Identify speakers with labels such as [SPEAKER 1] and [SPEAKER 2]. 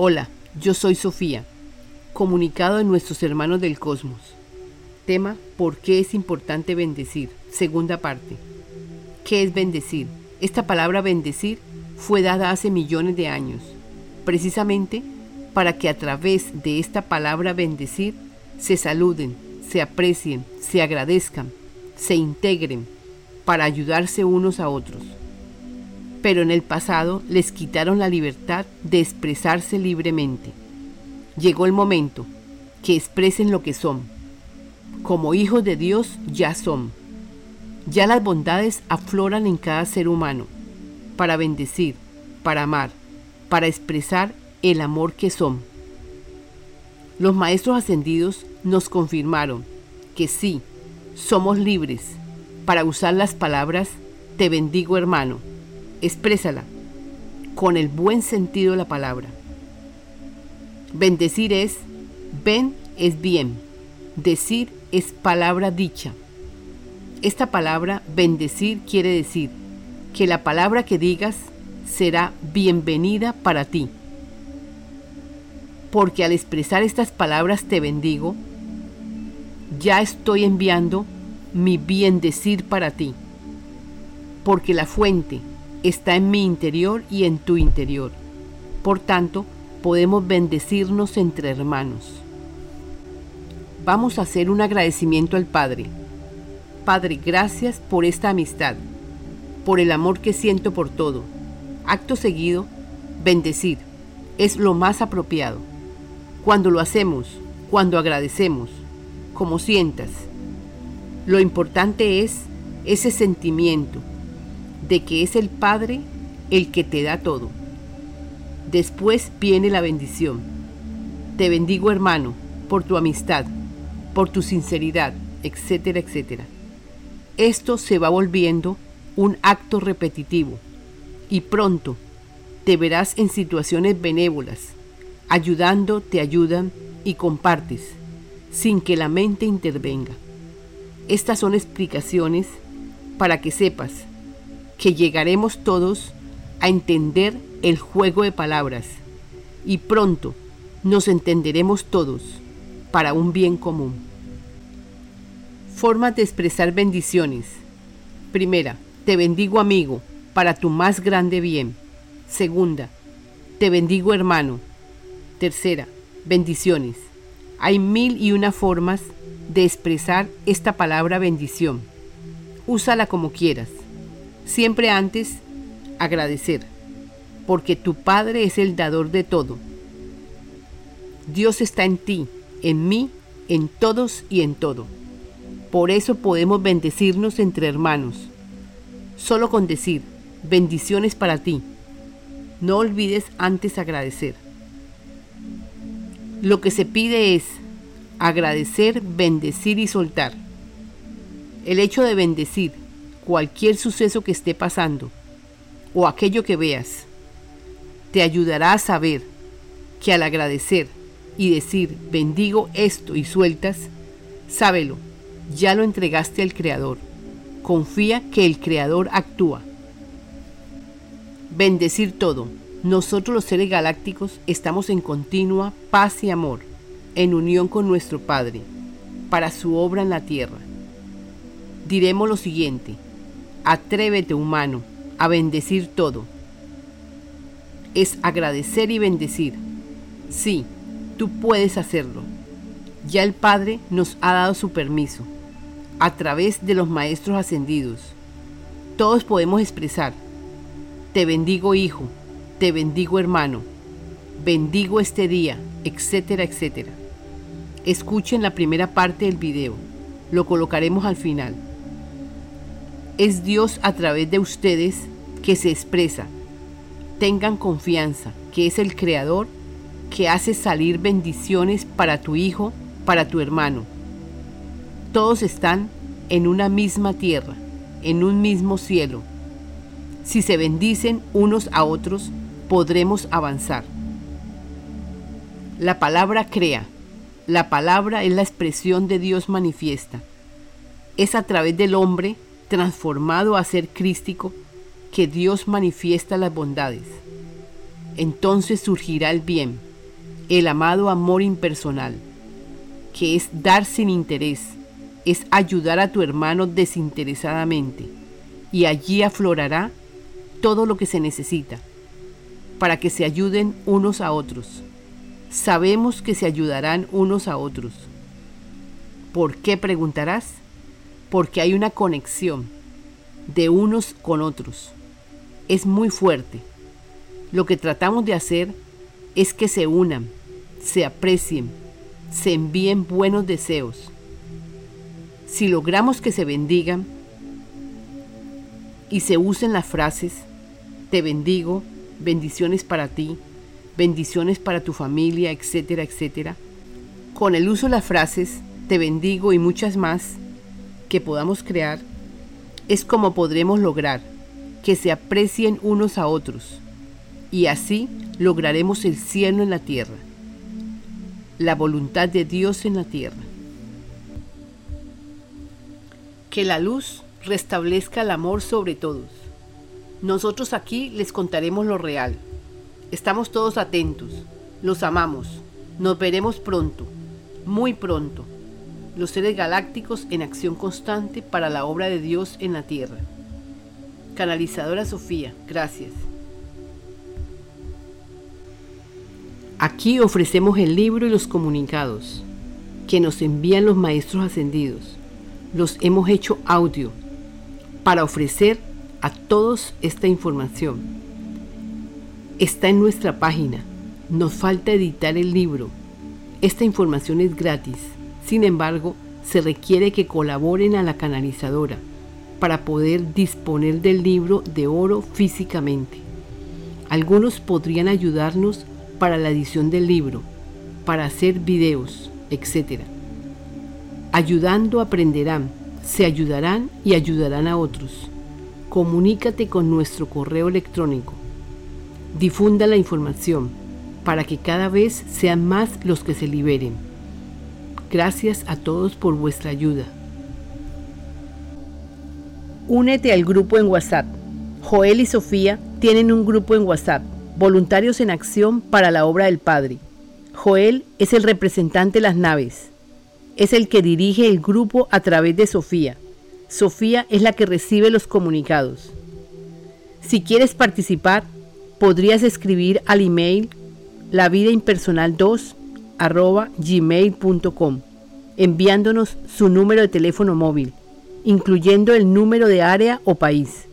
[SPEAKER 1] Hola, yo soy Sofía, comunicado de nuestros hermanos del cosmos. Tema, ¿por qué es importante bendecir? Segunda parte. ¿Qué es bendecir? Esta palabra bendecir fue dada hace millones de años, precisamente para que a través de esta palabra bendecir se saluden, se aprecien, se agradezcan, se integren, para ayudarse unos a otros pero en el pasado les quitaron la libertad de expresarse libremente. Llegó el momento que expresen lo que son. Como hijos de Dios ya son. Ya las bondades afloran en cada ser humano, para bendecir, para amar, para expresar el amor que son. Los maestros ascendidos nos confirmaron que sí, somos libres para usar las palabras te bendigo hermano exprésala con el buen sentido de la palabra. Bendecir es, ven es bien, decir es palabra dicha. Esta palabra bendecir quiere decir que la palabra que digas será bienvenida para ti. Porque al expresar estas palabras te bendigo, ya estoy enviando mi bien decir para ti. Porque la fuente, está en mi interior y en tu interior. Por tanto, podemos bendecirnos entre hermanos. Vamos a hacer un agradecimiento al Padre. Padre, gracias por esta amistad, por el amor que siento por todo. Acto seguido, bendecir es lo más apropiado. Cuando lo hacemos, cuando agradecemos, como sientas. Lo importante es ese sentimiento, de que es el Padre el que te da todo. Después viene la bendición. Te bendigo hermano, por tu amistad, por tu sinceridad, etcétera, etcétera. Esto se va volviendo un acto repetitivo y pronto te verás en situaciones benévolas, ayudando, te ayudan y compartes, sin que la mente intervenga. Estas son explicaciones para que sepas que llegaremos todos a entender el juego de palabras y pronto nos entenderemos todos para un bien común. Formas de expresar bendiciones. Primera, te bendigo amigo, para tu más grande bien. Segunda, te bendigo hermano. Tercera, bendiciones. Hay mil y una formas de expresar esta palabra bendición. Úsala como quieras. Siempre antes, agradecer, porque tu Padre es el dador de todo. Dios está en ti, en mí, en todos y en todo. Por eso podemos bendecirnos entre hermanos. Solo con decir, bendiciones para ti. No olvides antes agradecer. Lo que se pide es agradecer, bendecir y soltar. El hecho de bendecir cualquier suceso que esté pasando o aquello que veas, te ayudará a saber que al agradecer y decir bendigo esto y sueltas, sábelo, ya lo entregaste al Creador. Confía que el Creador actúa. Bendecir todo. Nosotros los seres galácticos estamos en continua paz y amor, en unión con nuestro Padre, para su obra en la tierra. Diremos lo siguiente, Atrévete, humano, a bendecir todo. Es agradecer y bendecir. Sí, tú puedes hacerlo. Ya el Padre nos ha dado su permiso, a través de los Maestros Ascendidos. Todos podemos expresar, te bendigo hijo, te bendigo hermano, bendigo este día, etcétera, etcétera. Escuchen la primera parte del video, lo colocaremos al final es Dios a través de ustedes que se expresa. Tengan confianza que es el Creador que hace salir bendiciones para tu hijo, para tu hermano. Todos están en una misma tierra, en un mismo cielo. Si se bendicen unos a otros, podremos avanzar. La palabra crea. La palabra es la expresión de Dios manifiesta. Es a través del hombre transformado a ser crístico, que Dios manifiesta las bondades. Entonces surgirá el bien, el amado amor impersonal, que es dar sin interés, es ayudar a tu hermano desinteresadamente, y allí aflorará todo lo que se necesita, para que se ayuden unos a otros. Sabemos que se ayudarán unos a otros. ¿Por qué preguntarás? Porque hay una conexión de unos con otros. Es muy fuerte. Lo que tratamos de hacer es que se unan, se aprecien, se envíen buenos deseos. Si logramos que se bendigan y se usen las frases, te bendigo, bendiciones para ti, bendiciones para tu familia, etcétera, etcétera, con el uso de las frases, te bendigo y muchas más que podamos crear, es como podremos lograr que se aprecien unos a otros y así lograremos el cielo en la tierra la voluntad de Dios en la tierra. Que la luz restablezca el amor sobre todos. Nosotros aquí les contaremos lo real. Estamos todos atentos, los amamos, nos veremos pronto, muy pronto, los seres galácticos en acción constante para la obra de Dios en la tierra. Canalizadora Sofía, gracias. Aquí ofrecemos el libro y los comunicados que nos envían los maestros ascendidos. Los hemos hecho audio para ofrecer a todos esta información. Está en nuestra página. Nos falta editar el libro. Esta información es gratis. Sin embargo, se requiere que colaboren a la canalizadora para poder disponer del libro de oro físicamente. Algunos podrían ayudarnos para la edición del libro, para hacer videos, etc. Ayudando aprenderán, se ayudarán y ayudarán a otros. Comunícate con nuestro correo electrónico. Difunda la información para que cada vez sean más los que se liberen. Gracias a todos por vuestra ayuda. Únete al grupo en WhatsApp. Joel y Sofía tienen un grupo en WhatsApp Voluntarios en Acción para la Obra del Padre. Joel es el representante de las naves. Es el que dirige el grupo a través de Sofía. Sofía es la que recibe los comunicados. Si quieres participar, podrías escribir al email lavidaimpersonal2 gmail.com enviándonos su número de teléfono móvil, incluyendo el número de área o país.